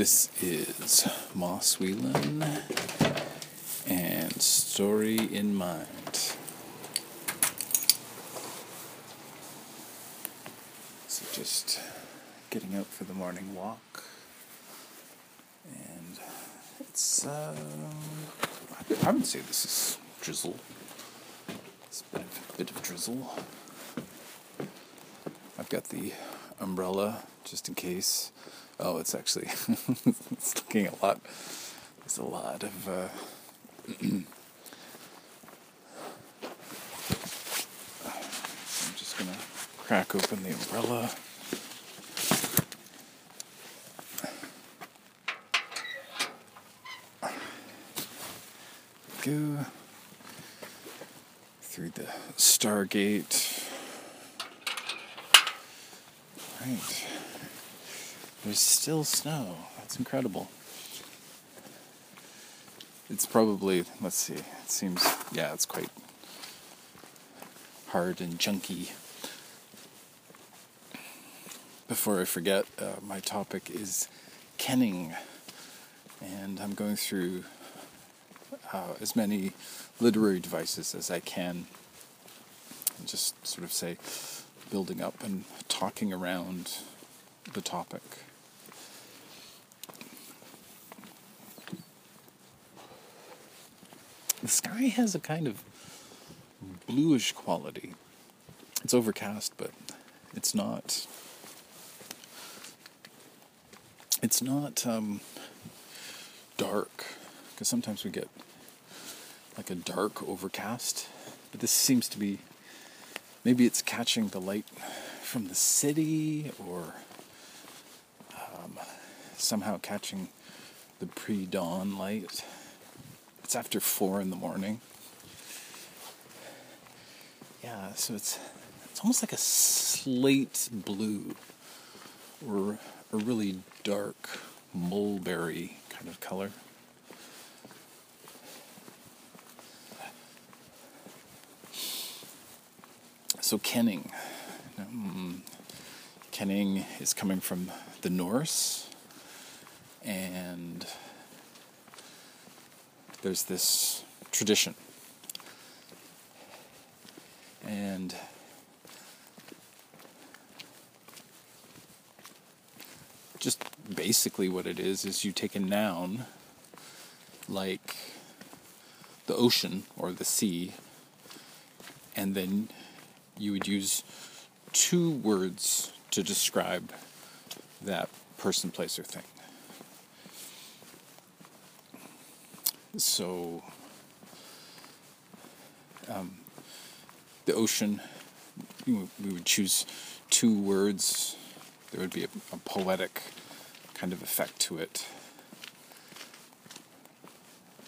This is Moss Whelan and Story in Mind. So just getting out for the morning walk. And it's, um, I would say this is drizzle. It's a bit of, bit of drizzle. I've got the umbrella just in case. Oh, it's actually it's looking a lot. There's a lot of. Uh, I'm just gonna crack open the umbrella. Go through the Stargate. Right. There's still snow. That's incredible. It's probably, let's see, it seems, yeah, it's quite hard and chunky. Before I forget, uh, my topic is kenning. And I'm going through uh, as many literary devices as I can. And just sort of say, building up and talking around the topic. The sky has a kind of bluish quality. It's overcast, but it's not. It's not um, dark, because sometimes we get like a dark overcast, but this seems to be maybe it's catching the light from the city or um, somehow catching the pre dawn light. It's after four in the morning. Yeah, so it's it's almost like a slate blue or a really dark mulberry kind of color. So kenning. Um, kenning is coming from the Norse and there's this tradition. And just basically what it is is you take a noun like the ocean or the sea and then you would use two words to describe that person, place, or thing. So, um, the ocean, we would choose two words. There would be a, a poetic kind of effect to it.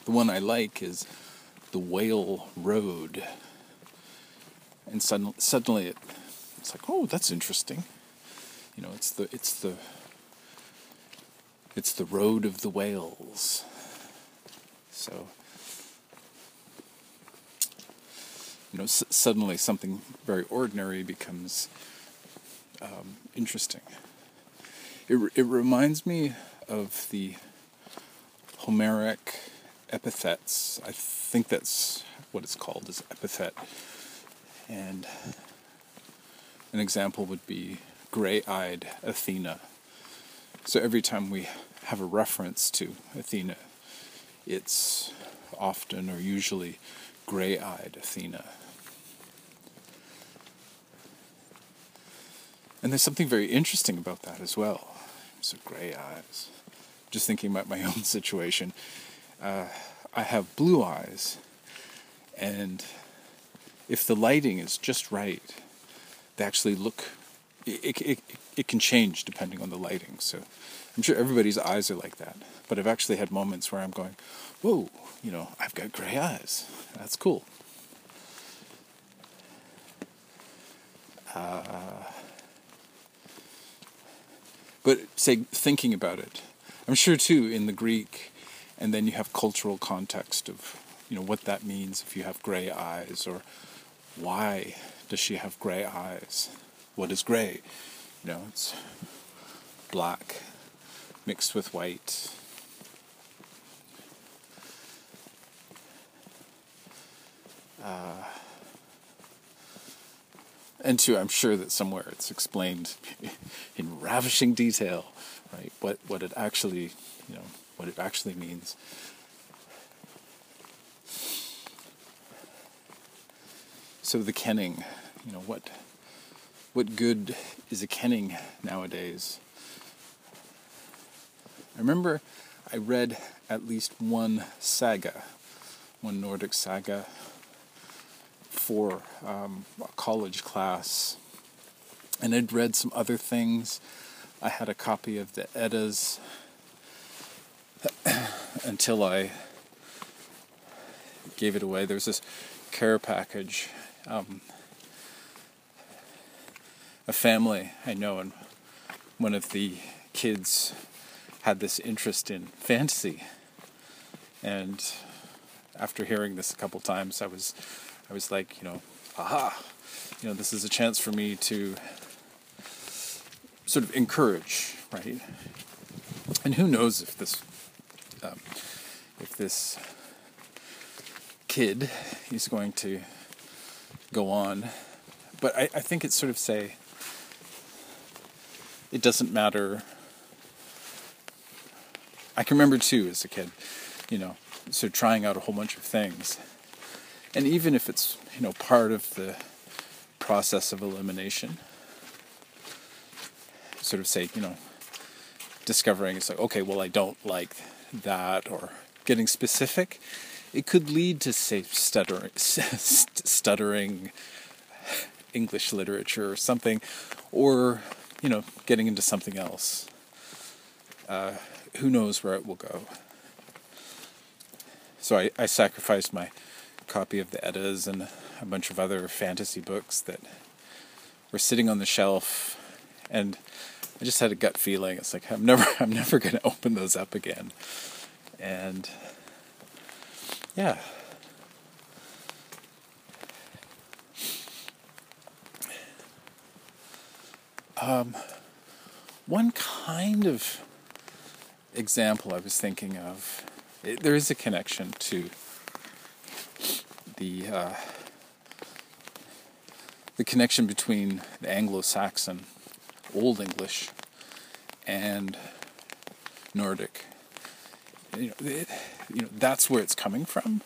The one I like is the Whale Road. And sudden, suddenly it, it's like, oh, that's interesting. You know, it's the it's the it's the road of the whales. So, you know, s- suddenly something very ordinary becomes um, interesting. It, re- it reminds me of the Homeric epithets. I think that's what it's called, is epithet. And an example would be gray eyed Athena. So every time we have a reference to Athena, it's often or usually gray eyed Athena. And there's something very interesting about that as well. So, gray eyes. Just thinking about my own situation. Uh, I have blue eyes, and if the lighting is just right, they actually look. It, it, it, it can change depending on the lighting. So I'm sure everybody's eyes are like that. But I've actually had moments where I'm going, whoa, you know, I've got gray eyes. That's cool. Uh, but say thinking about it, I'm sure too in the Greek, and then you have cultural context of you know what that means if you have gray eyes or why does she have gray eyes? What is gray? You know, it's black, mixed with white. Uh, and two, I'm sure that somewhere it's explained in ravishing detail, right? What what it actually, you know, what it actually means. So the kenning, you know, what what good is a kenning nowadays? I remember I read at least one saga, one Nordic saga for um, a college class, and I'd read some other things. I had a copy of the Eddas until I gave it away. There's this care package. Um, a family I know, and one of the kids had this interest in fantasy. And after hearing this a couple times, I was, I was like, you know, aha, you know, this is a chance for me to sort of encourage, right? And who knows if this, um, if this kid is going to go on, but I, I think it's sort of say, it doesn't matter I can remember too as a kid, you know, sort of trying out a whole bunch of things. And even if it's, you know, part of the process of elimination, sort of say, you know, discovering it's like, okay, well, I don't like that, or getting specific, it could lead to, say, stuttering, stuttering English literature or something, or, you know, getting into something else. Uh, who knows where it will go. So I, I sacrificed my copy of the Eddas and a bunch of other fantasy books that were sitting on the shelf, and I just had a gut feeling. It's like I'm never, I'm never going to open those up again, and yeah. Um, one kind of example I was thinking of, it, there is a connection to the uh, the connection between the Anglo-Saxon, Old English, and Nordic. You know, it, you know, that's where it's coming from.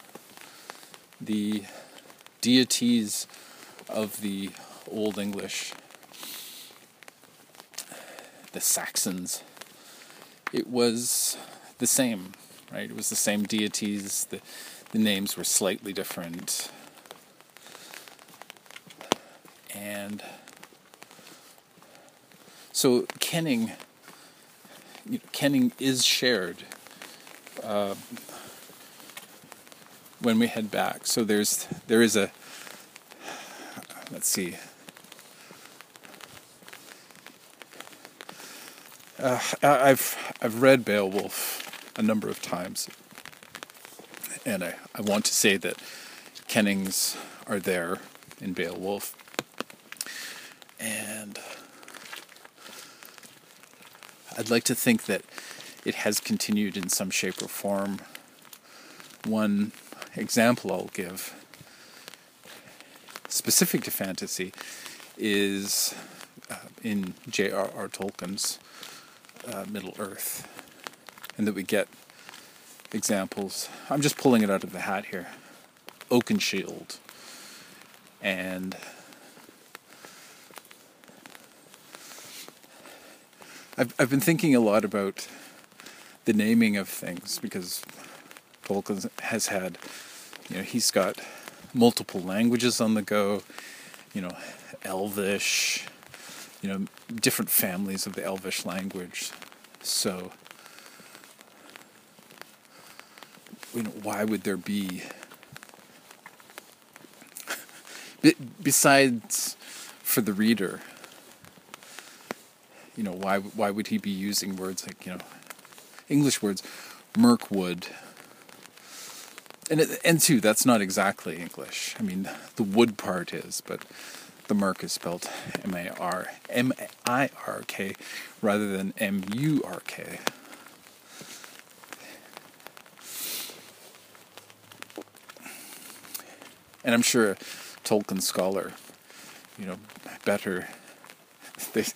The deities of the Old English, the Saxons it was the same, right? It was the same deities. The, the names were slightly different. And so kenning, you know, kenning is shared uh, when we head back. So there's there is a let's see Uh, I've I've read Beowulf a number of times, and I, I want to say that Kennings are there in Beowulf, and I'd like to think that it has continued in some shape or form. One example I'll give, specific to fantasy, is uh, in J.R.R. Tolkien's uh, Middle Earth, and that we get examples. I'm just pulling it out of the hat here. Oakenshield, and I've I've been thinking a lot about the naming of things because Tolkien has had, you know, he's got multiple languages on the go, you know, Elvish, you know, different families of the Elvish language. So, you know, why would there be, besides for the reader, you know, why why would he be using words like you know, English words, Mirkwood. And it, and two, that's not exactly English. I mean, the wood part is, but the Mirk is spelled M A R M I R K rather than M U R K. and I'm sure a Tolkien scholar, you know, better. They,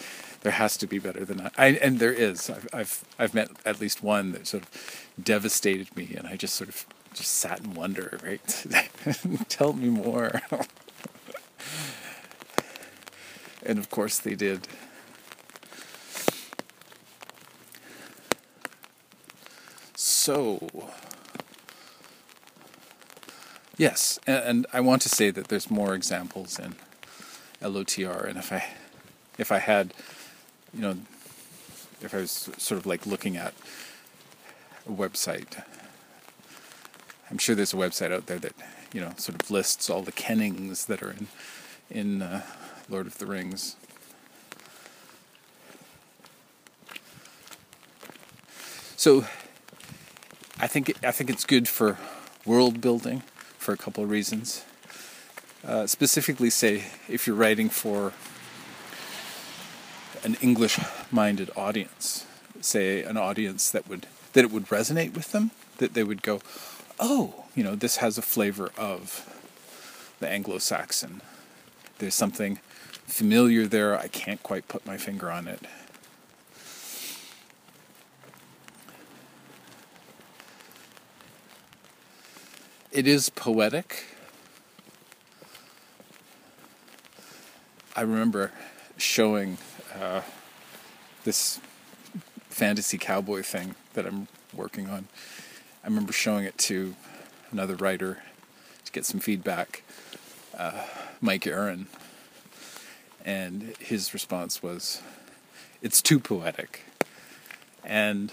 there has to be better than I, I and there is. I've, I've I've met at least one that sort of devastated me, and I just sort of just sat in wonder. Right, tell me more. and of course they did. So, yes, and, I want to say that there's more examples in LOTR, and if I if I had you know, if I was sort of like looking at a website, I'm sure there's a website out there that you know sort of lists all the kennings that are in in uh, Lord of the Rings. So, I think I think it's good for world building for a couple of reasons. Uh, specifically, say if you're writing for an English-minded audience, say an audience that would that it would resonate with them, that they would go, "Oh, you know, this has a flavor of the Anglo-Saxon. There's something familiar there. I can't quite put my finger on it." It is poetic. I remember showing uh, this fantasy cowboy thing that I'm working on. I remember showing it to another writer to get some feedback, uh, Mike Aaron, and his response was, "It's too poetic," and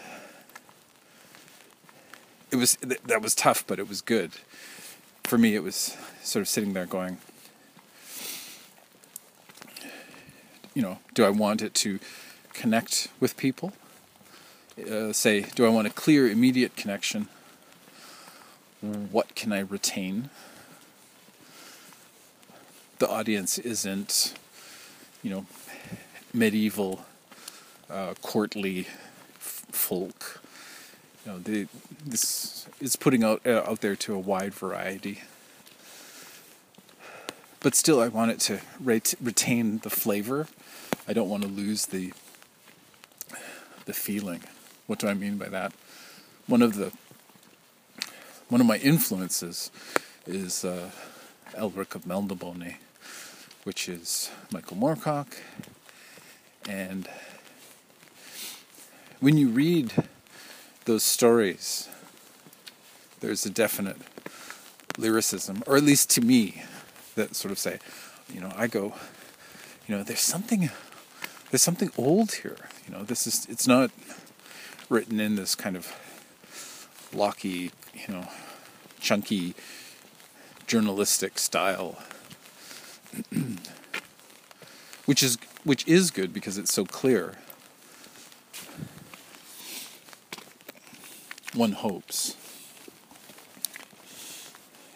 it was that was tough, but it was good. For me, it was sort of sitting there going, you know, do I want it to connect with people? Uh, say, do I want a clear, immediate connection? What can I retain? The audience isn't, you know, medieval, uh, courtly f- folk. Know, the, this is putting out uh, out there to a wide variety but still I want it to ret- retain the flavor. I don't want to lose the the feeling. What do I mean by that? One of the one of my influences is uh, Elric of Melniboné, which is Michael Moorcock, and when you read those stories, there's a definite lyricism, or at least to me, that sort of say, you know, I go, you know, there's something, there's something old here. You know, this is, it's not written in this kind of locky, you know, chunky journalistic style, which is which is good because it's so clear. One hopes,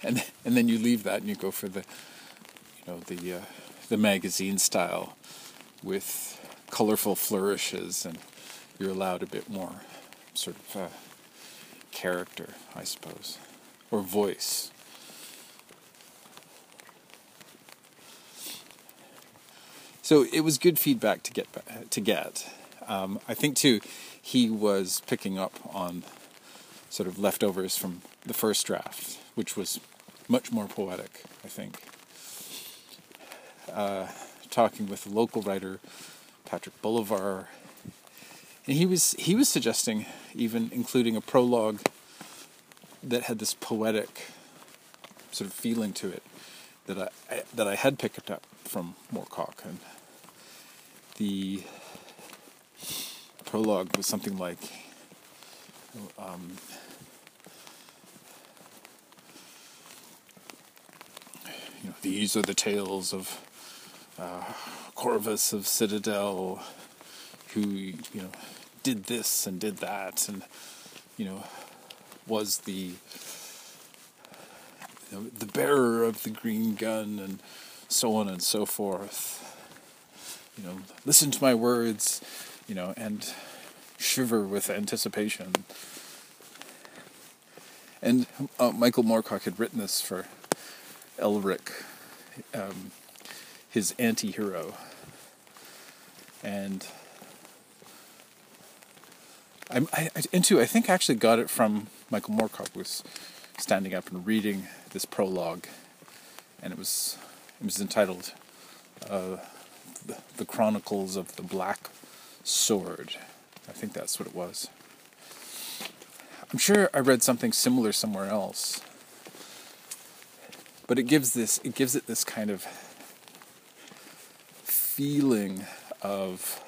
and and then you leave that and you go for the you know the uh, the magazine style with colorful flourishes, and you're allowed a bit more sort of uh, character, I suppose, or voice. So it was good feedback to get to get. Um, I think too, he was picking up on sort of leftovers from the first draft, which was much more poetic, I think uh, talking with a local writer, Patrick Bolivar, and he was he was suggesting even including a prologue that had this poetic sort of feeling to it that I, I that I had picked up from Moorcock, and the prologue was something like. Um, you know, these are the tales of uh, Corvus of Citadel, who you know did this and did that, and you know was the you know, the bearer of the green gun, and so on and so forth. You know, listen to my words, you know, and shiver with anticipation. And uh, Michael Moorcock had written this for Elric, um, his anti-hero, and I, I, into I think I actually got it from Michael Moorcock was standing up and reading this prologue, and it was it was entitled uh, the, "The Chronicles of the Black Sword." I think that's what it was. I'm sure I read something similar somewhere else, but it gives this it gives it this kind of feeling of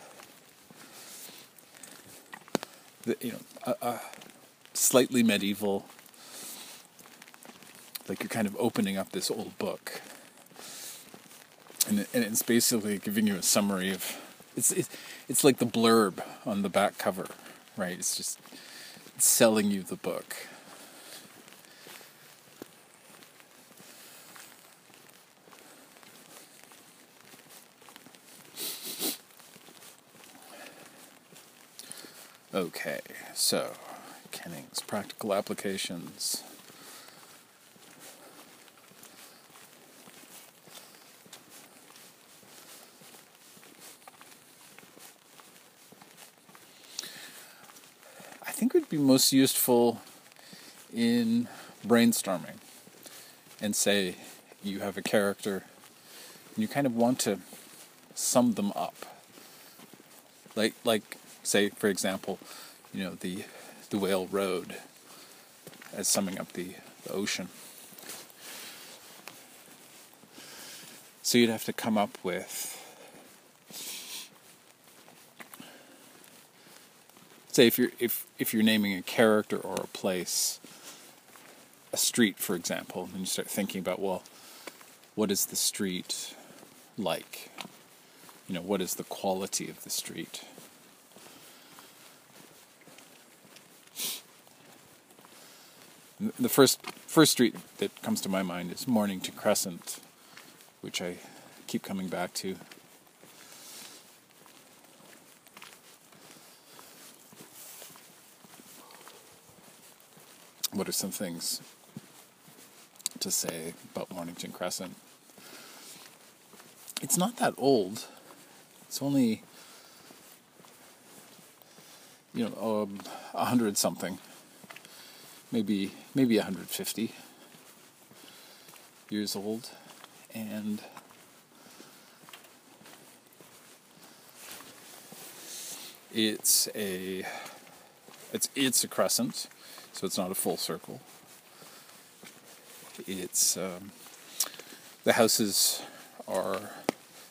the, you know a, a slightly medieval like you're kind of opening up this old book and, and it's basically giving you a summary of it's, it's it's like the blurb on the back cover right it's just selling you the book Okay, so Kenning's practical applications. I think it would be most useful in brainstorming and say you have a character and you kind of want to sum them up. Like like say, for example, you know, the the Whale Road as summing up the, the ocean. So you'd have to come up with say if you're if if you're naming a character or a place, a street, for example, and you start thinking about well, what is the street like? You know, what is the quality of the street? The first first street that comes to my mind is Mornington Crescent, which I keep coming back to. What are some things to say about Mornington Crescent? It's not that old. It's only you know um, a um, hundred something maybe maybe 150 years old, and it's a it's it's a crescent, so it's not a full circle. It's um, the houses are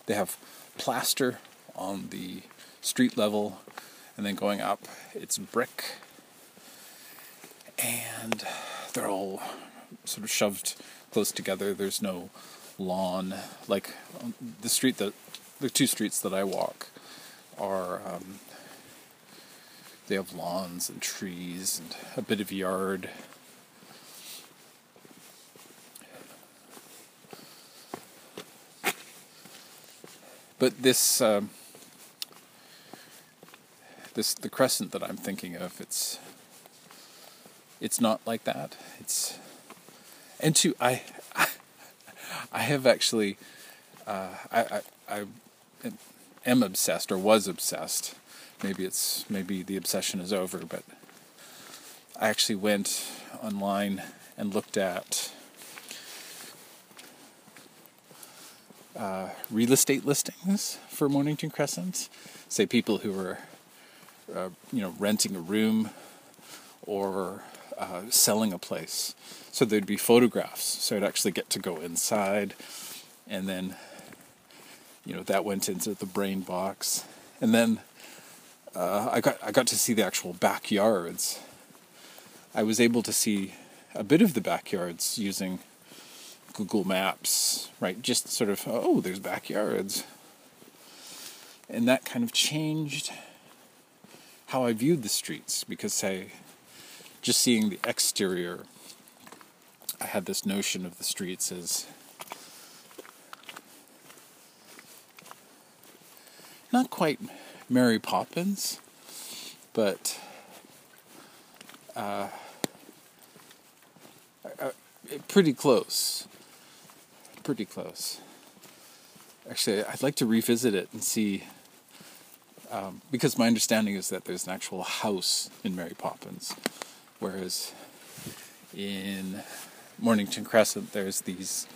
they have plaster on the street level, and then going up, it's brick and they're all sort of shoved close together. There's no lawn. Like the street that the two streets that I walk are um, they have lawns and trees and a bit of yard. But this um, this the crescent that I'm thinking of, it's it's not like that. It's and two, I, I, have actually, uh, I, I, I am obsessed or was obsessed. Maybe it's maybe the obsession is over, but I actually went online and looked at uh, real estate listings for Mornington Crescent. Say people who were, uh, you know, renting a room or uh, selling a place. So there'd be photographs. So I'd actually get to go inside, and then, you know, that went into the brain box, and then uh, I got I got to see the actual backyards. I was able to see a bit of the backyards using Google Maps, right? Just sort of oh, there's backyards, and that kind of changed how I viewed the streets because say just seeing the exterior, I had this notion of the streets as not quite Mary Poppins, but uh, uh, pretty close. pretty close. Actually, I'd like to revisit it and see, um, because my understanding is that there's an actual house in Mary Poppins, whereas in Mornington Crescent there's these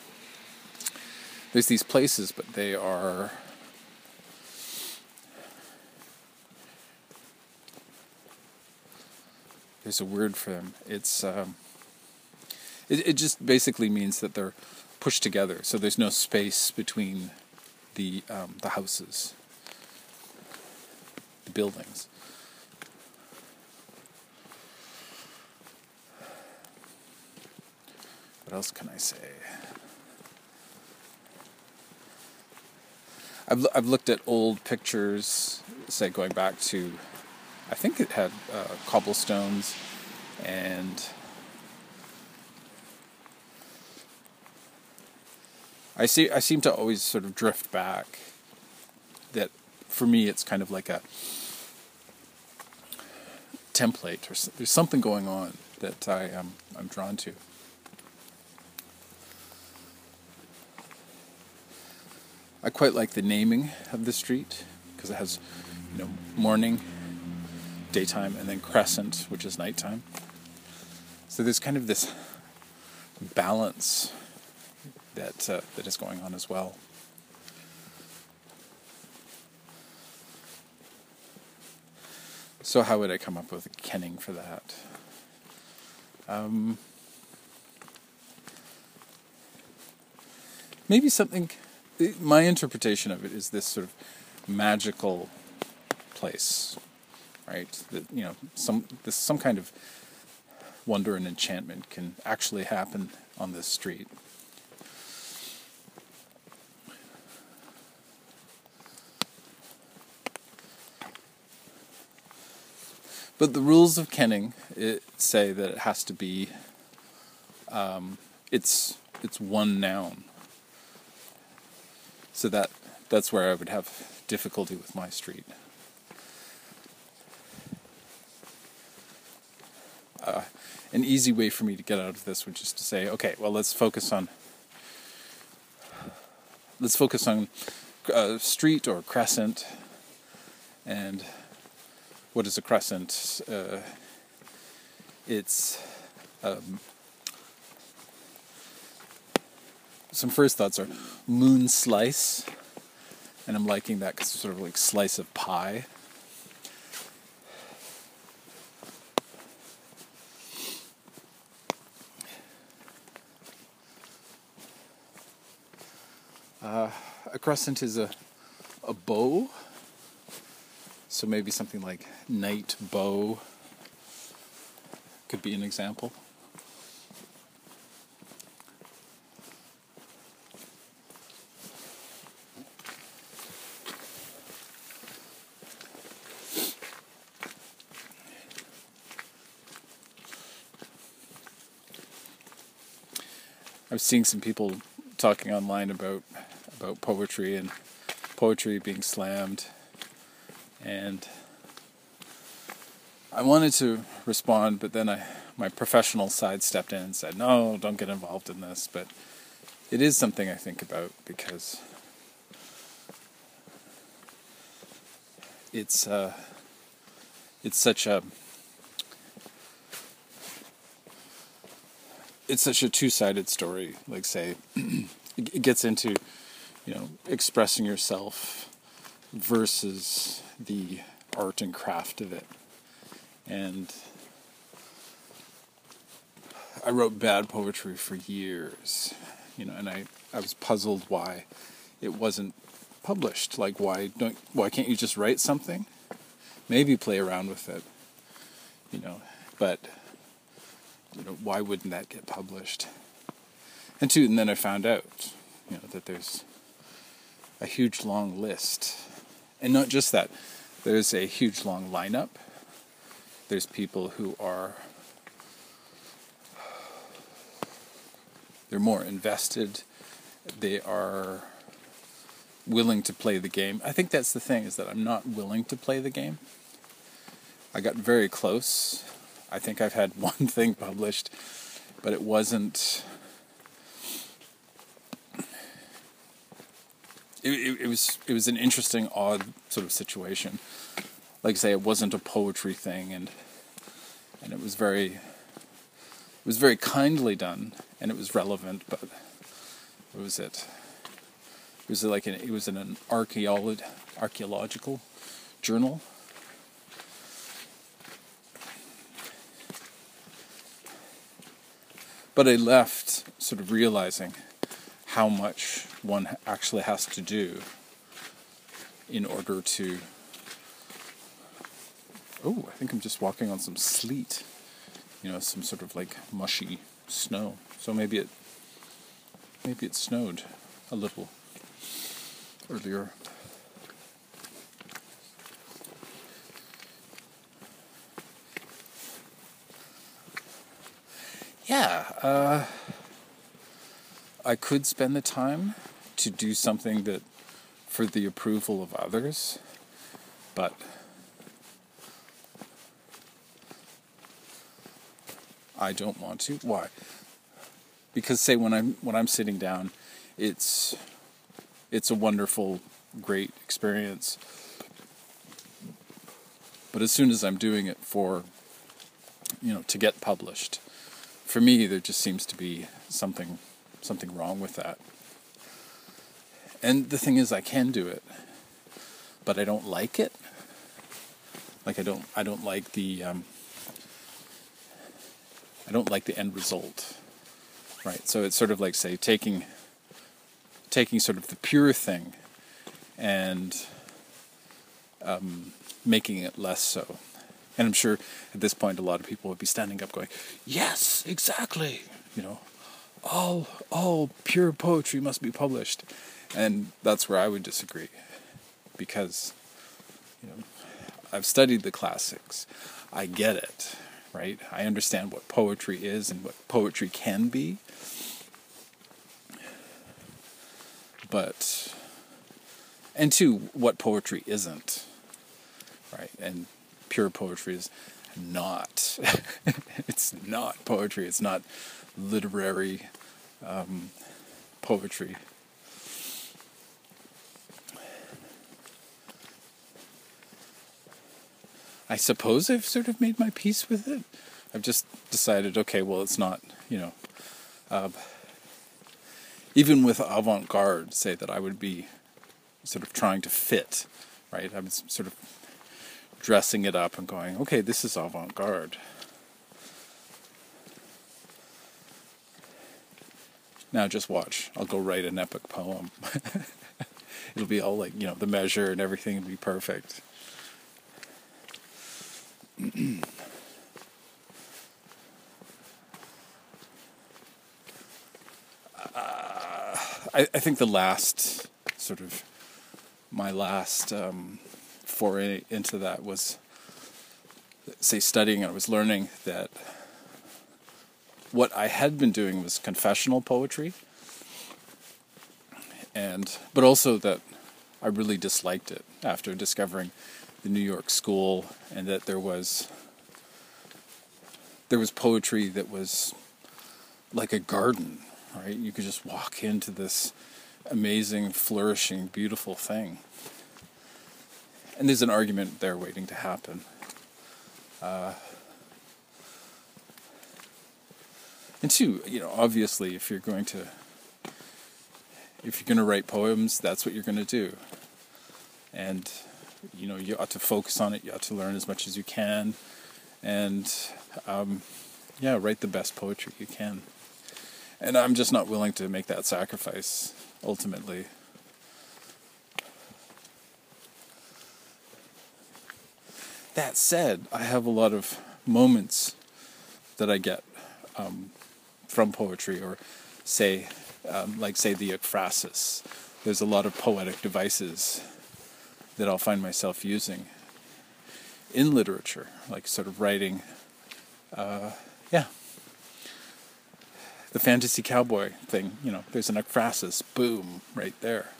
there's these places, but they are there's a word for them. It's um, it, it just basically means that they're pushed together, so there's no space between the um, the houses, the buildings. What else can I say? I've I've looked at old pictures, say going back to, I think it had uh, cobblestones, and I see. I seem to always sort of drift back. That for me, it's kind of like a template, or there's something going on that I am I'm drawn to. I quite like the naming of the street because it has, you know, morning, daytime, and then crescent, which is nighttime. So there's kind of this balance that uh, that is going on as well. So how would I come up with a kenning for that? Um, maybe something. My interpretation of it is this sort of magical place, right? That you know, some this some kind of wonder and enchantment can actually happen on this street. But the rules of kenning say that it has to be um, it's it's one noun. So that that's where I would have difficulty with my street. Uh, an easy way for me to get out of this would just to say, okay, well, let's focus on let's focus on uh, street or crescent, and what is a crescent? Uh, it's um, some first thoughts are moon slice, and I'm liking that because it's sort of like slice of pie. Uh, a crescent is a a bow so maybe something like night bow could be an example. I was seeing some people talking online about about poetry and poetry being slammed and I wanted to respond, but then I, my professional side stepped in and said, "No, don't get involved in this." But it is something I think about because it's uh, it's such a it's such a two-sided story. Like, say, it gets into you know expressing yourself versus the art and craft of it. And I wrote bad poetry for years, you know, and I, I was puzzled why it wasn't published. Like why don't why can't you just write something? Maybe play around with it. You know, but you know, why wouldn't that get published? And two, and then I found out, you know, that there's a huge long list and not just that, there's a huge long lineup. There's people who are they're more invested. They are willing to play the game. I think that's the thing is that I'm not willing to play the game. I got very close. I think I've had one thing published, but it wasn't it, it, it was it was an interesting, odd sort of situation. Like I say, it wasn't a poetry thing, and and it was very it was very kindly done, and it was relevant, but what was it? It was like an, it was in an archaeolo- archaeological journal. But I left sort of realizing how much one actually has to do in order to. Oh, I think I'm just walking on some sleet. You know, some sort of like mushy snow. So maybe it maybe it snowed a little earlier. Yeah, uh, I could spend the time to do something that for the approval of others, but I don't want to. Why? Because say when I'm when I'm sitting down, it's it's a wonderful, great experience. But as soon as I'm doing it for, you know, to get published, for me there just seems to be something something wrong with that. And the thing is I can do it, but I don't like it. Like I don't I don't like the um, I don't like the end result. Right? So it's sort of like say taking taking sort of the pure thing and um, making it less so. And I'm sure at this point a lot of people would be standing up going, Yes, exactly. You know, all all pure poetry must be published. And that's where I would disagree. Because, you know, I've studied the classics. I get it, right? I understand what poetry is and what poetry can be. But and two, what poetry isn't. Right? And pure poetry is not. it's not poetry. It's not literary um, poetry. I suppose I've sort of made my peace with it. I've just decided, okay, well, it's not, you know, uh, even with avant garde, say that I would be sort of trying to fit, right? I'm sort of dressing it up and going, okay, this is avant garde. Now just watch. I'll go write an epic poem. It'll be all like, you know, the measure and everything will be perfect. I, I think the last sort of my last um, foray into that was, say, studying. I was learning that what I had been doing was confessional poetry, and but also that I really disliked it after discovering the New York School and that there was there was poetry that was like a garden, right? You could just walk into this amazing, flourishing, beautiful thing. And there's an argument there waiting to happen. Uh, and two, you know, obviously, if you're going to if you're going to write poems, that's what you're going to do. And you know, you ought to focus on it. You ought to learn as much as you can, and um, yeah, write the best poetry you can. And I'm just not willing to make that sacrifice ultimately. That said, I have a lot of moments that I get um, from poetry, or say, um, like say the ekphrasis. There's a lot of poetic devices that I'll find myself using in literature, like sort of writing, uh, yeah, the fantasy cowboy thing. You know, there's an ekphrasis, boom, right there.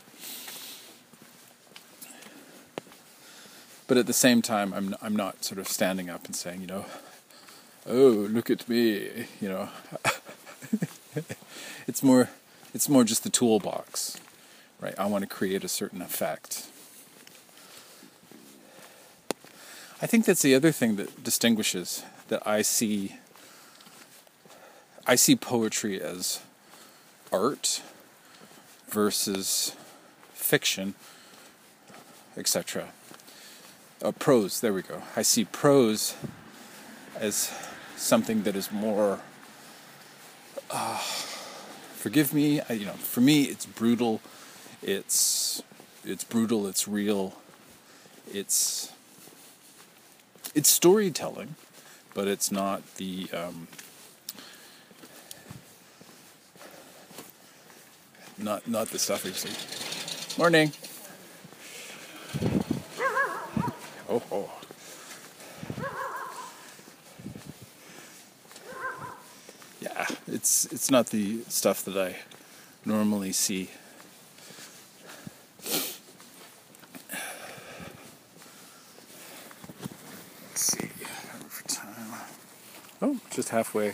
But at the same time, I'm I'm not sort of standing up and saying, you know, oh look at me, you know. it's more it's more just the toolbox, right? I want to create a certain effect. I think that's the other thing that distinguishes that I see I see poetry as art versus fiction, etc. Uh, prose, there we go. I see prose as something that is more. Uh, forgive me, I, you know. For me, it's brutal. It's it's brutal. It's real. It's it's storytelling, but it's not the um, not not the stuff. Morning. Yeah, it's it's not the stuff that I normally see. Oh, just halfway.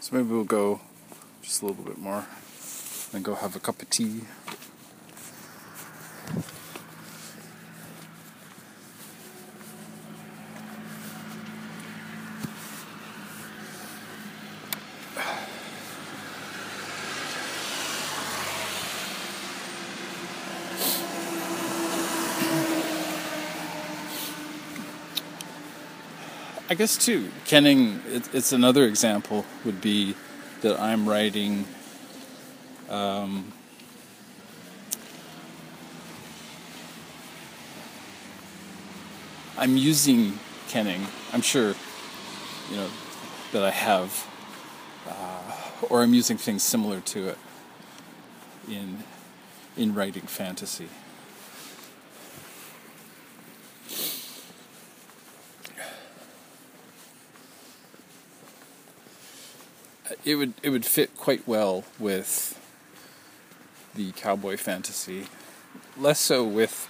So maybe we'll go just a little bit more and go have a cup of tea. Guess too, kenning. It, it's another example. Would be that I'm writing. Um, I'm using kenning. I'm sure, you know, that I have, uh, or I'm using things similar to it in in writing fantasy. It would it would fit quite well with the cowboy fantasy, less so with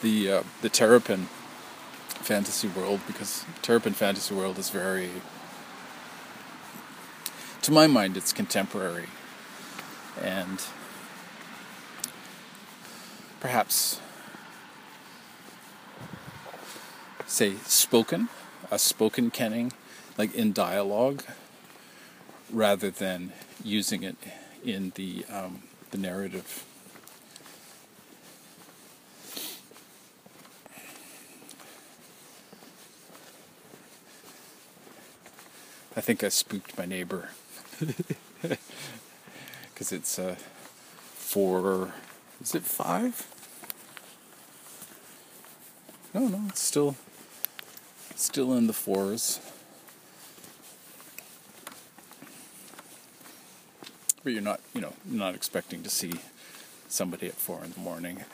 the uh, the Terrapin fantasy world because Terrapin fantasy world is very, to my mind, it's contemporary, and perhaps say spoken, a spoken kenning like in dialogue rather than using it in the um, the narrative. I think I spooked my neighbor because it's uh, four. Is it five? No, no, it's still still in the fours. But you're not, you know, not expecting to see somebody at four in the morning.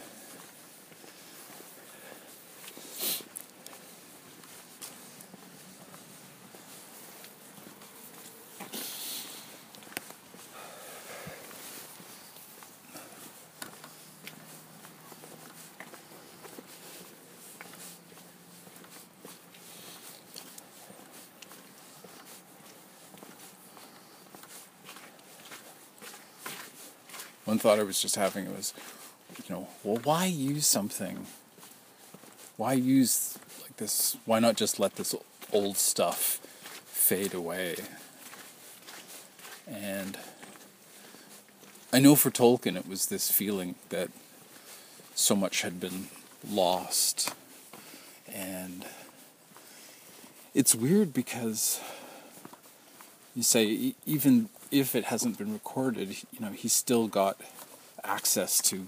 Thought I was just having it was, you know, well, why use something? Why use like this? Why not just let this old stuff fade away? And I know for Tolkien it was this feeling that so much had been lost. And it's weird because you say even if it hasn't been recorded, you know, he's still got access to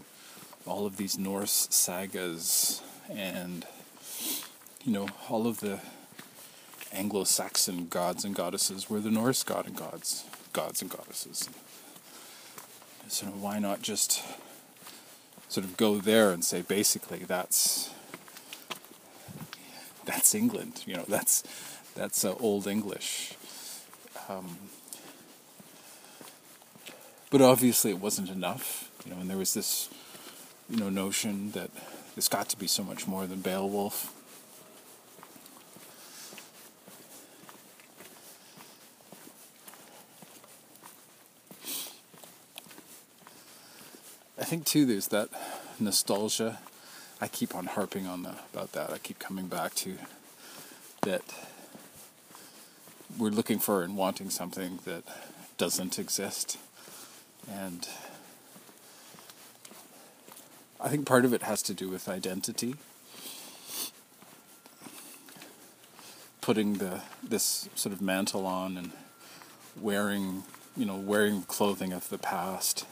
all of these Norse sagas and you know all of the Anglo-Saxon gods and goddesses were the Norse god and gods, gods and goddesses. So why not just sort of go there and say basically that's that's England, you know, that's that's uh, old English. Um, but obviously it wasn't enough, you know, and there was this, you know, notion that there's got to be so much more than Beowulf. I think too there's that nostalgia. I keep on harping on the, about that. I keep coming back to that we're looking for and wanting something that doesn't exist. And I think part of it has to do with identity. Putting the this sort of mantle on and wearing, you know, wearing clothing of the past.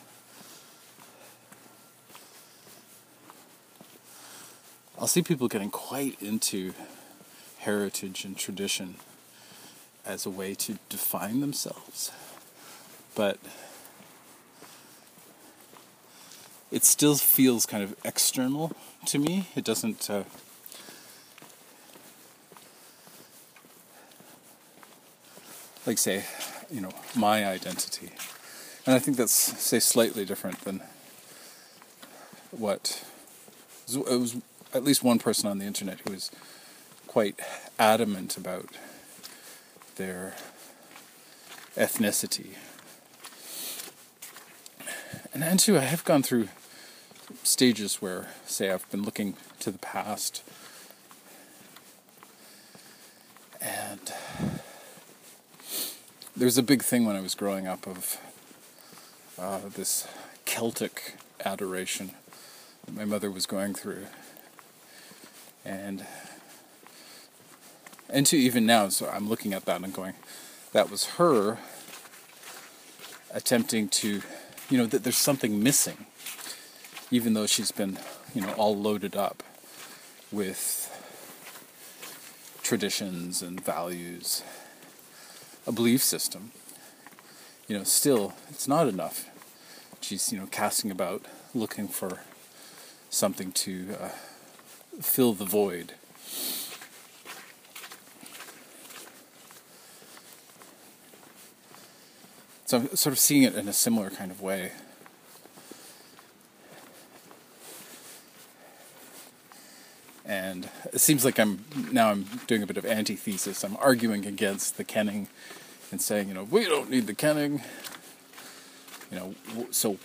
I'll see people getting quite into heritage and tradition as a way to define themselves. But it still feels kind of external to me. It doesn't. Uh, like say, you know, my identity, and I think that's say slightly different than what it was. At least one person on the internet who was quite adamant about their ethnicity. And too, I have gone through stages where, say, I've been looking to the past and there's a big thing when I was growing up of uh, this Celtic adoration that my mother was going through. And and to even now, so I'm looking at that and going, that was her attempting to, you know, that there's something missing even though she's been, you know, all loaded up with traditions and values, a belief system, you know, still it's not enough. She's, you know, casting about looking for something to uh, fill the void. So I'm sort of seeing it in a similar kind of way. And it seems like I'm now I'm doing a bit of antithesis. I'm arguing against the kenning and saying, you know, we don't need the kenning. You know, so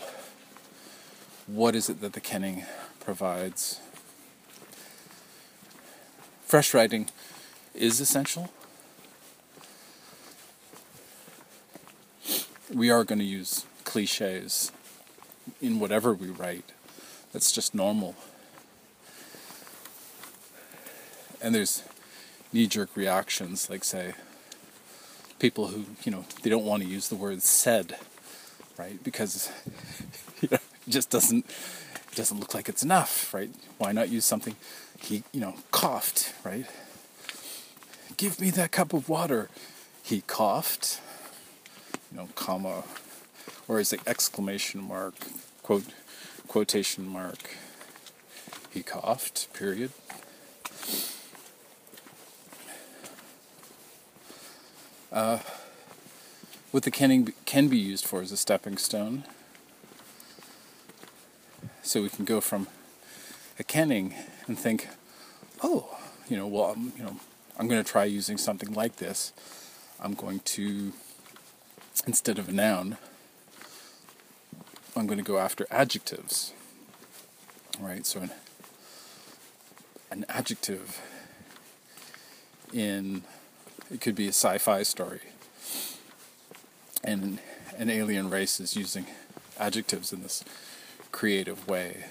what is it that the kenning provides? Fresh writing is essential. We are going to use cliches in whatever we write. That's just normal and there's knee-jerk reactions, like say people who you know they don't want to use the word said, right? Because you know, it just doesn't it doesn't look like it's enough, right? Why not use something? He you know coughed, right? Give me that cup of water. He coughed, you know, comma, or is it exclamation mark, quote, quotation mark. He coughed. Period. Uh, what the kenning can be used for is a stepping stone. So we can go from a kenning and think, oh, you know, well, I'm, you know, I'm going to try using something like this. I'm going to, instead of a noun, I'm going to go after adjectives. Right. So an, an adjective in it could be a sci-fi story, and an alien race is using adjectives in this creative way.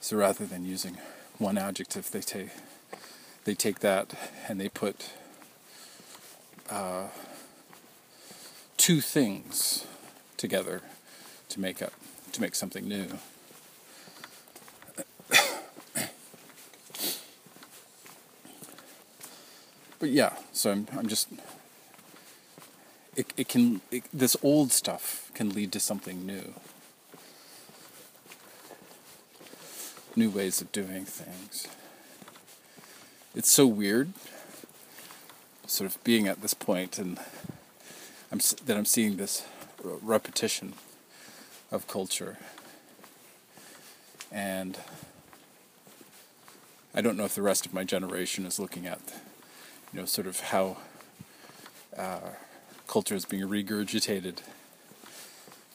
So rather than using one adjective, they take they take that and they put uh, two things together to make up to make something new. But yeah, so I'm I'm just it it can it, this old stuff can lead to something new. New ways of doing things. It's so weird sort of being at this point and I'm that I'm seeing this repetition of culture and I don't know if the rest of my generation is looking at you know, sort of how uh, culture is being regurgitated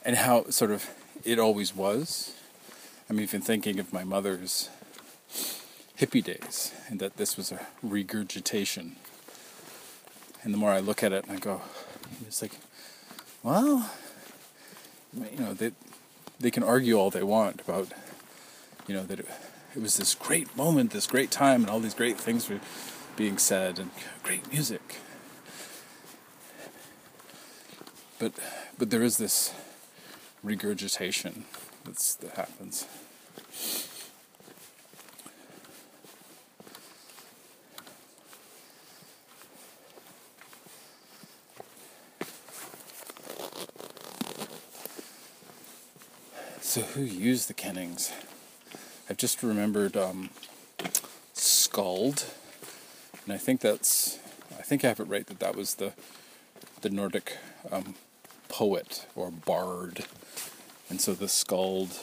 and how sort of it always was. I'm even thinking of my mother's hippie days, and that this was a regurgitation. And the more I look at it, I go, it's like, well, you know, they they can argue all they want about, you know, that it, it was this great moment, this great time, and all these great things were being said, and great music. But but there is this regurgitation that's, that happens. So who used the kennings? I've just remembered um, Skald, and I think that's I think I have it right that that was the the Nordic um, poet or bard, and so the Skald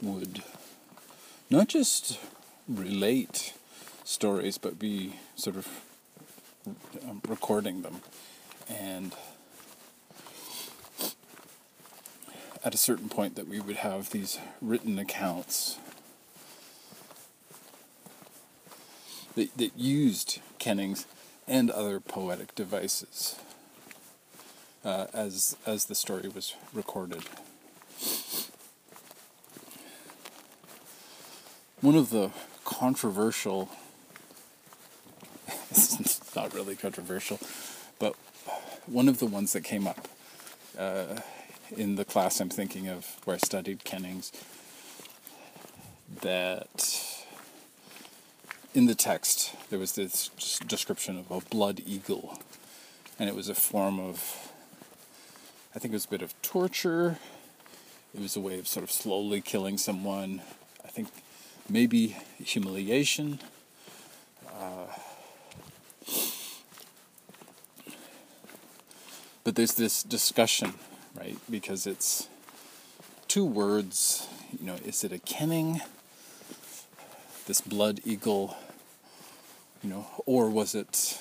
would not just relate stories, but be sort of um, recording them, and at a certain point that we would have these written accounts that, that used kennings and other poetic devices uh, as as the story was recorded. One of the controversial, not really controversial, but one of the ones that came up uh, in the class I'm thinking of where I studied Kennings that in the text there was this description of a blood eagle and it was a form of I think it was a bit of torture it was a way of sort of slowly killing someone I think maybe humiliation uh, but there's this discussion right? Because it's two words. You know, is it a kenning? This blood eagle, you know, or was it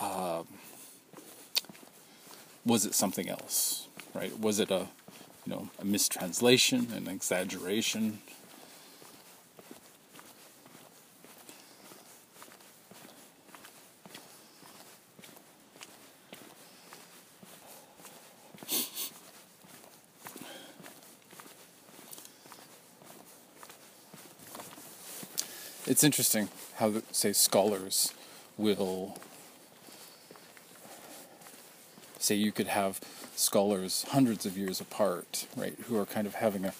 um, was it something else, right? Was it a you know a mistranslation, an exaggeration? It's interesting how, say, scholars will say you could have scholars hundreds of years apart, right, who are kind of having a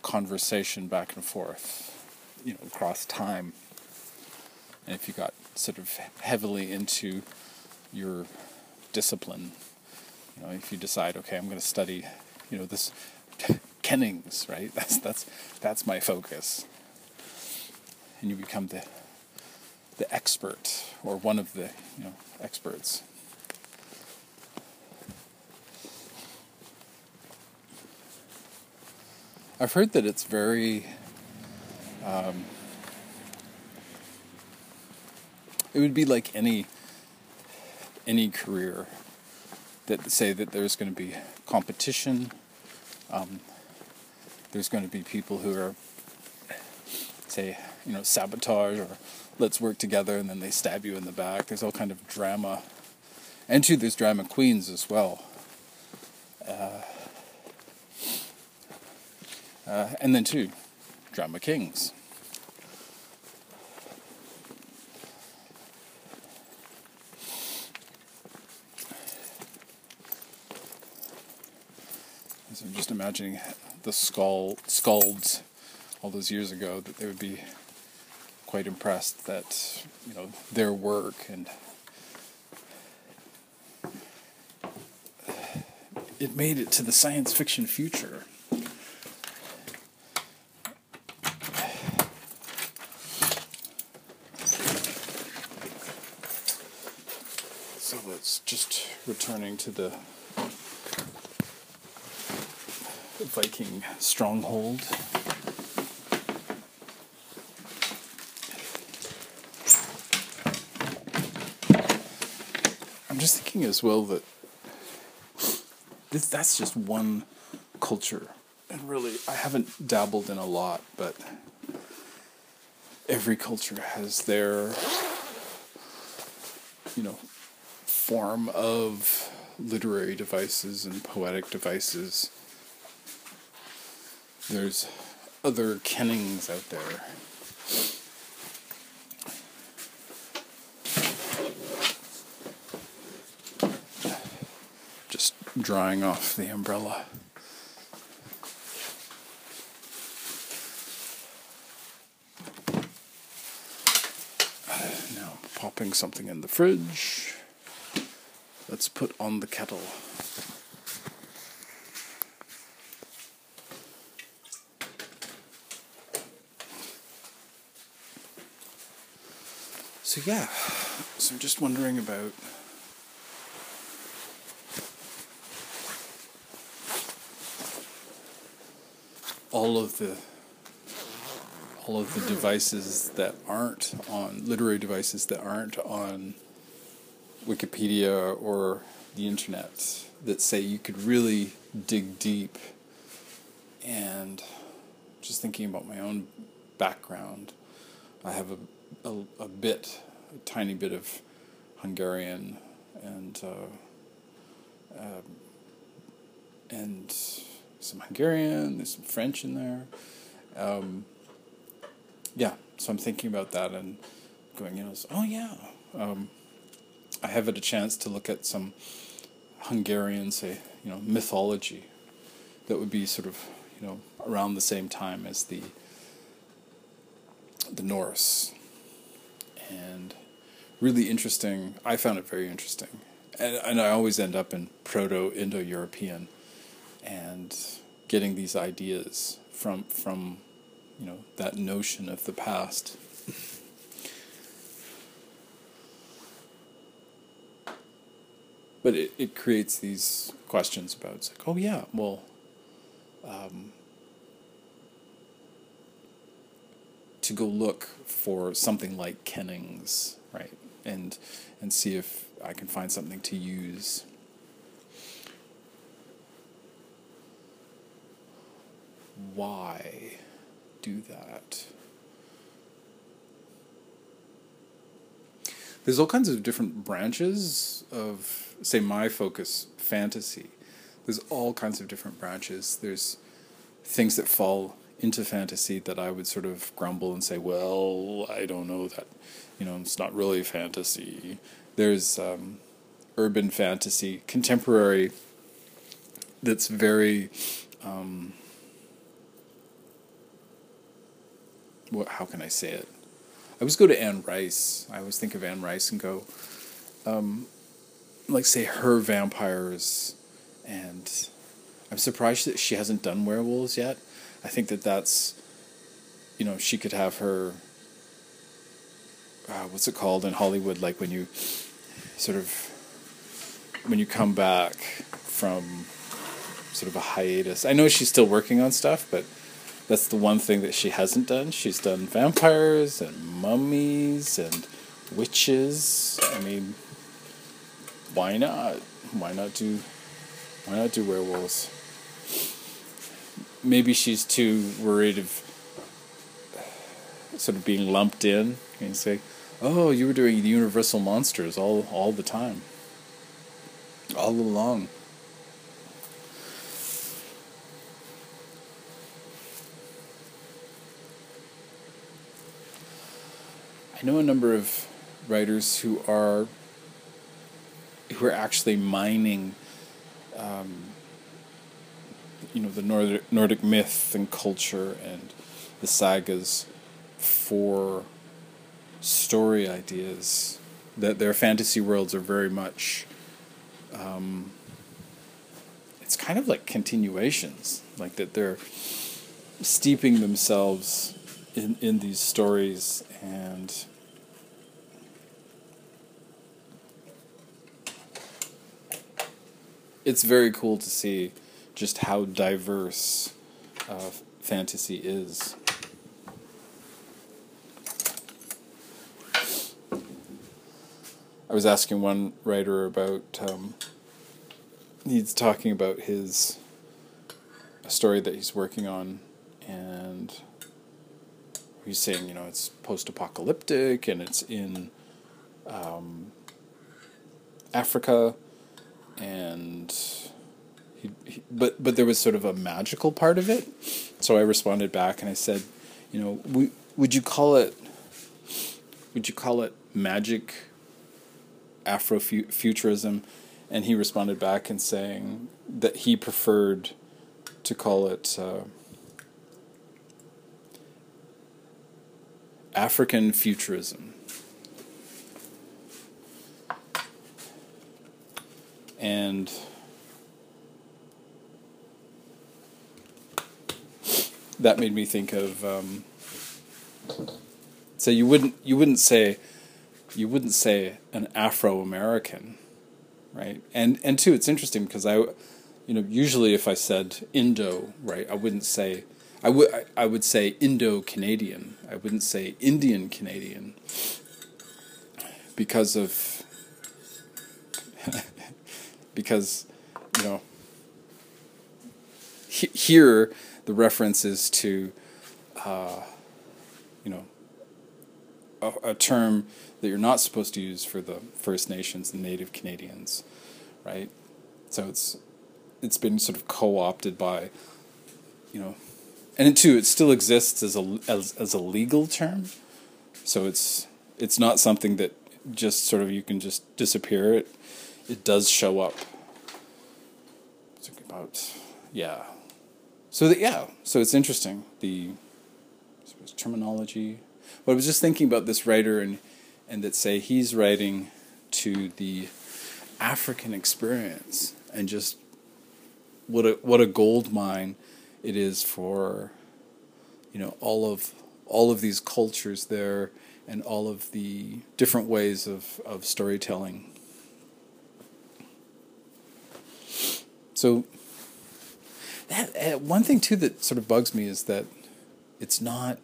conversation back and forth, you know, across time. And if you got sort of heavily into your discipline, you know, if you decide, okay, I'm going to study, you know, this Kennings, right? That's that's that's my focus and you become the the expert or one of the you know experts. I've heard that it's very um, it would be like any any career that say that there's going to be competition um, there's going to be people who are say you know, sabotage or let's work together and then they stab you in the back. There's all kind of drama. And too, there's drama queens as well. Uh, uh, and then too, drama kings. So I'm just imagining the skull skalds all those years ago that they would be quite impressed that you know their work and it made it to the science fiction future. So let's just returning to the Viking stronghold. just thinking as well that this, that's just one culture. And really, I haven't dabbled in a lot, but every culture has their, you know, form of literary devices and poetic devices. There's other kennings out there. Just drying off the umbrella. Now, popping something in the fridge. Let's put on the kettle. So yeah, so I'm just wondering about all of the all of the devices that aren't on literary devices that aren't on Wikipedia or the internet that say you could really dig deep and just thinking about my own background I have a, a, a bit a tiny bit of Hungarian and uh, uh, and some Hungarian there's some French in there. Um, yeah, so I'm thinking about that and going, you know, oh yeah, um, I have had a chance to look at some Hungarian, say, you know, mythology that would be sort of, you know, around the same time as the the Norse, and really interesting. I found it very interesting, and and I always end up in Proto Indo European, and getting these ideas from from you know that notion of the past. but it, it creates these questions about it's like oh yeah well um, to go look for something like kennings right and and see if I can find something to use why do that. There's all kinds of different branches of, say, my focus, fantasy. There's all kinds of different branches. There's things that fall into fantasy that I would sort of grumble and say, well, I don't know that, you know, it's not really fantasy. There's um, urban fantasy, contemporary, that's very um, what, how can I say it? I always go to Anne Rice. I always think of Anne Rice and go, um, like say her vampires, and I'm surprised that she hasn't done werewolves yet. I think that that's, you know, she could have her. Uh, what's it called in Hollywood? Like when you, sort of, when you come back from, sort of a hiatus. I know she's still working on stuff, but that's the one thing that she hasn't done. She's done vampires and mummies and witches. I mean, why not? Why not do why not do werewolves? Maybe she's too worried of sort of being lumped in and say, "Oh, you were doing the universal monsters all all the time, all along." I know a number of writers who are who are actually mining, um, you know, the Nordic Nordic myth and culture and the sagas for story ideas. That their fantasy worlds are very much. Um, it's kind of like continuations, like that they're steeping themselves in in these stories and it's very cool to see just how diverse uh, fantasy is. I was asking one writer about um, he's talking about his a story that he's working on, and he's saying, you know, it's post-apocalyptic and it's in um, Africa, and he, he, but but there was sort of a magical part of it. So I responded back and I said, you know, we, would you call it? Would you call it magic? Afrofuturism, and he responded back and saying that he preferred to call it uh, African futurism. And that made me think of um, so you wouldn't you wouldn't say you wouldn't say an Afro American, right? And and two, it's interesting because I, you know, usually if I said Indo, right, I wouldn't say I would I would say Indo Canadian. I wouldn't say Indian Canadian because of because you know he, here the reference is to uh, you know a, a term that you're not supposed to use for the First Nations and Native Canadians, right? So it's it's been sort of co-opted by, you know, and it too it still exists as a as as a legal term, so it's it's not something that just sort of you can just disappear. It it does show up. Talking about yeah, so that yeah, so it's interesting the terminology. But I was just thinking about this writer and and that say he's writing to the African experience and just what a what a gold mine it is for you know all of all of these cultures there and all of the different ways of, of storytelling. So that uh, one thing too that sort of bugs me is that it's not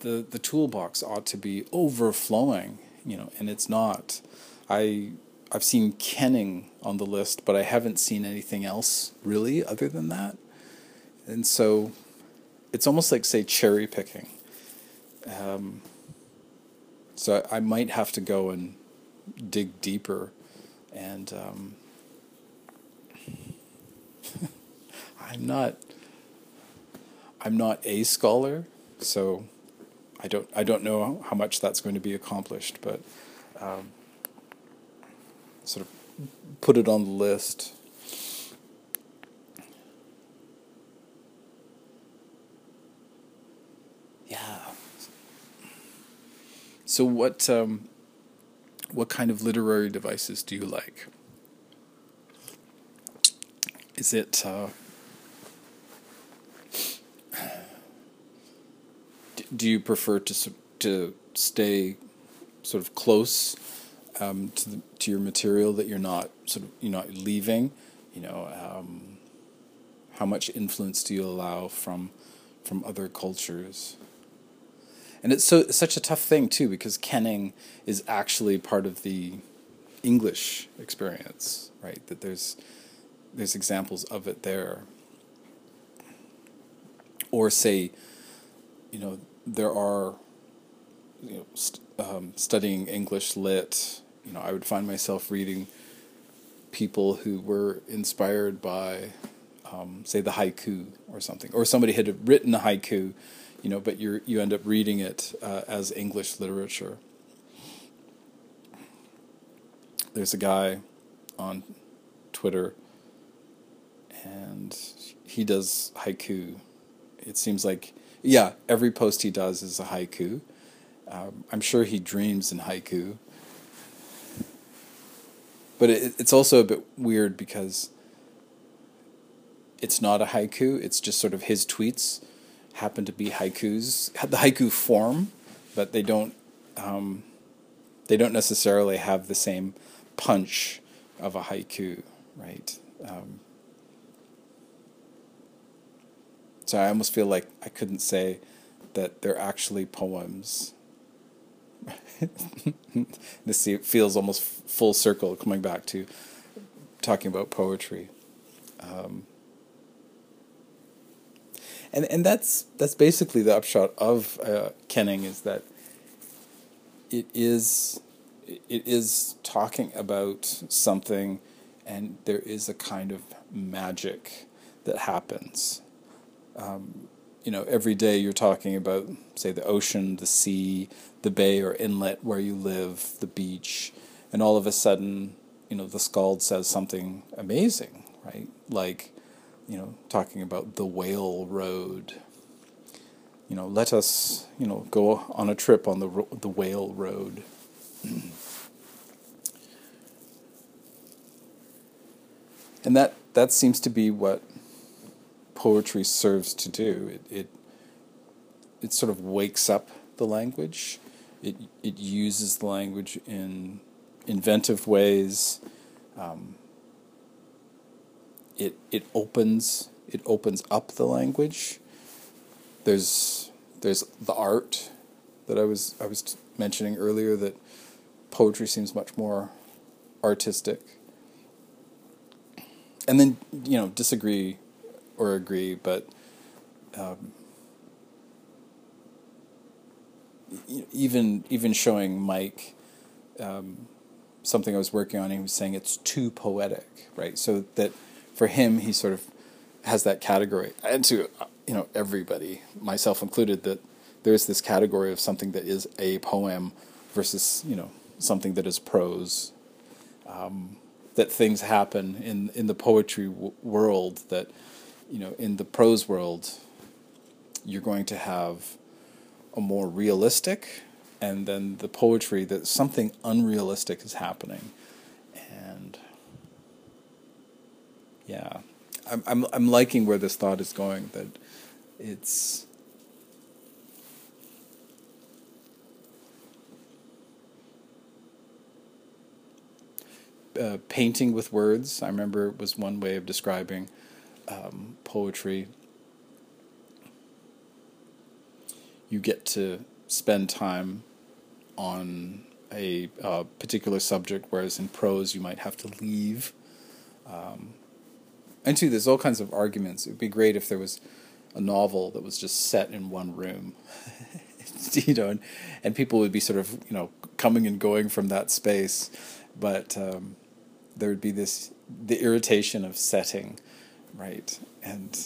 the the toolbox ought to be overflowing, you know, and it's not. I I've seen kenning on the list, but I haven't seen anything else really other than that. And so it's almost like say cherry picking. Um, so I, I might have to go and dig deeper and um, I'm not I'm not a scholar, so I don't I don't know how much that's going to be accomplished, but um, sort of put it on the list. Yeah. So what um, what kind of literary devices do you like? Is it uh, do you prefer to to stay sort of close um, to the, to your material that you're not sort of you're not leaving? You know, um, how much influence do you allow from from other cultures? And it's so such a tough thing too because kenning is actually part of the English experience, right? That there's there's examples of it there. Or say, you know, there are, you know, st- um, studying English lit. You know, I would find myself reading people who were inspired by, um, say, the haiku or something, or somebody had written a haiku, you know, but you you end up reading it uh, as English literature. There's a guy on Twitter, and he does haiku. It seems like yeah, every post he does is a haiku. Um, I'm sure he dreams in haiku. But it, it's also a bit weird because it's not a haiku, it's just sort of his tweets happen to be haikus, the haiku form, but they don't um, they don't necessarily have the same punch of a haiku, right? Um, So I almost feel like I couldn't say that they're actually poems. this feels almost full circle coming back to talking about poetry. Um, and and that's that's basically the upshot of uh, kenning is that it is it is talking about something, and there is a kind of magic that happens. Um, you know, every day you're talking about, say, the ocean, the sea, the bay or inlet where you live, the beach, and all of a sudden, you know, the skald says something amazing, right? Like, you know, talking about the whale road. You know, let us, you know, go on a trip on the the whale road. and that that seems to be what poetry serves to do. It it it sort of wakes up the language. It it uses the language in inventive ways. Um, it it opens it opens up the language. There's there's the art that I was I was mentioning earlier that poetry seems much more artistic. And then you know disagree or agree, but um, even even showing Mike um, something I was working on, he was saying it's too poetic, right? So that for him, he sort of has that category, and to you know everybody, myself included, that there's this category of something that is a poem versus you know something that is prose. Um, that things happen in in the poetry w- world that you know, in the prose world, you're going to have a more realistic, and then the poetry that something unrealistic is happening, and yeah, I'm I'm I'm liking where this thought is going. That it's. Uh, painting with words, I remember was one way of describing um, poetry, you get to spend time on a uh, particular subject, whereas in prose you might have to leave. Um, and two, there's all kinds of arguments. It would be great if there was a novel that was just set in one room, you know, and, and people would be sort of you know coming and going from that space, but um, there would be this the irritation of setting right? And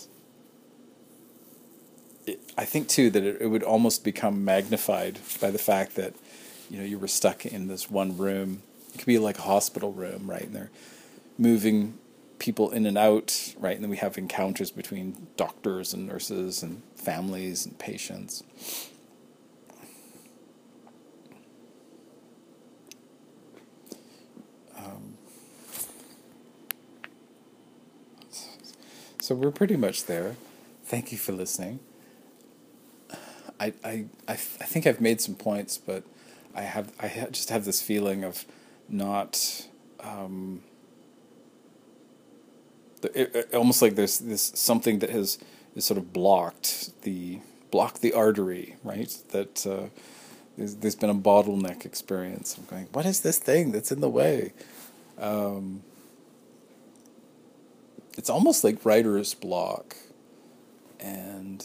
it, I think too that it, it would almost become magnified by the fact that you know you were stuck in this one room. It could be like a hospital room, right? And they're moving people in and out, right? And then we have encounters between doctors and nurses and families and patients. So we're pretty much there. Thank you for listening. I, I, I, I think I've made some points, but I have I just have this feeling of not um, it, it, almost like there's this something that has is sort of blocked the blocked the artery, right? That uh, there's, there's been a bottleneck experience. I'm going, what is this thing that's in the way? Um, it's almost like writer's block. And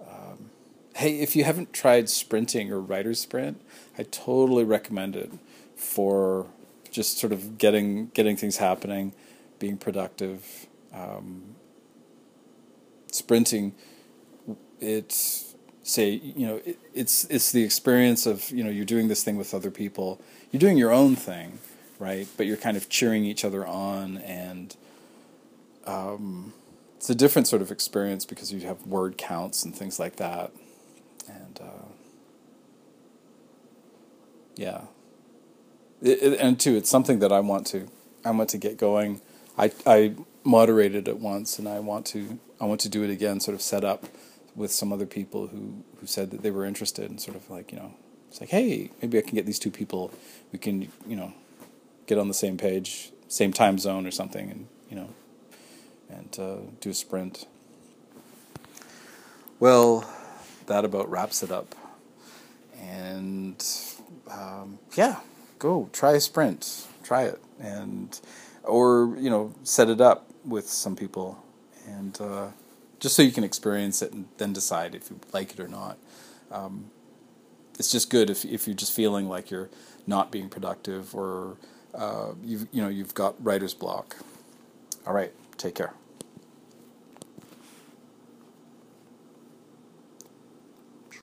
um, hey, if you haven't tried sprinting or writer's sprint, I totally recommend it for just sort of getting getting things happening, being productive. Um, sprinting, it's say you know it, it's it's the experience of you know you're doing this thing with other people, you're doing your own thing, right? But you're kind of cheering each other on and um, it's a different sort of experience because you have word counts and things like that, and uh, yeah, it, it, and too, it's something that I want to I want to get going. I I moderated it once, and I want to I want to do it again. Sort of set up with some other people who who said that they were interested, and sort of like you know, it's like hey, maybe I can get these two people. We can you know, get on the same page, same time zone or something, and you know, and uh, do a sprint. Well, that about wraps it up. And um, yeah, go try a sprint, try it. And or you know set it up with some people and uh, just so you can experience it and then decide if you like it or not. Um, it's just good if if you're just feeling like you're not being productive or uh, you've you know you've got writer's block. All right, take care.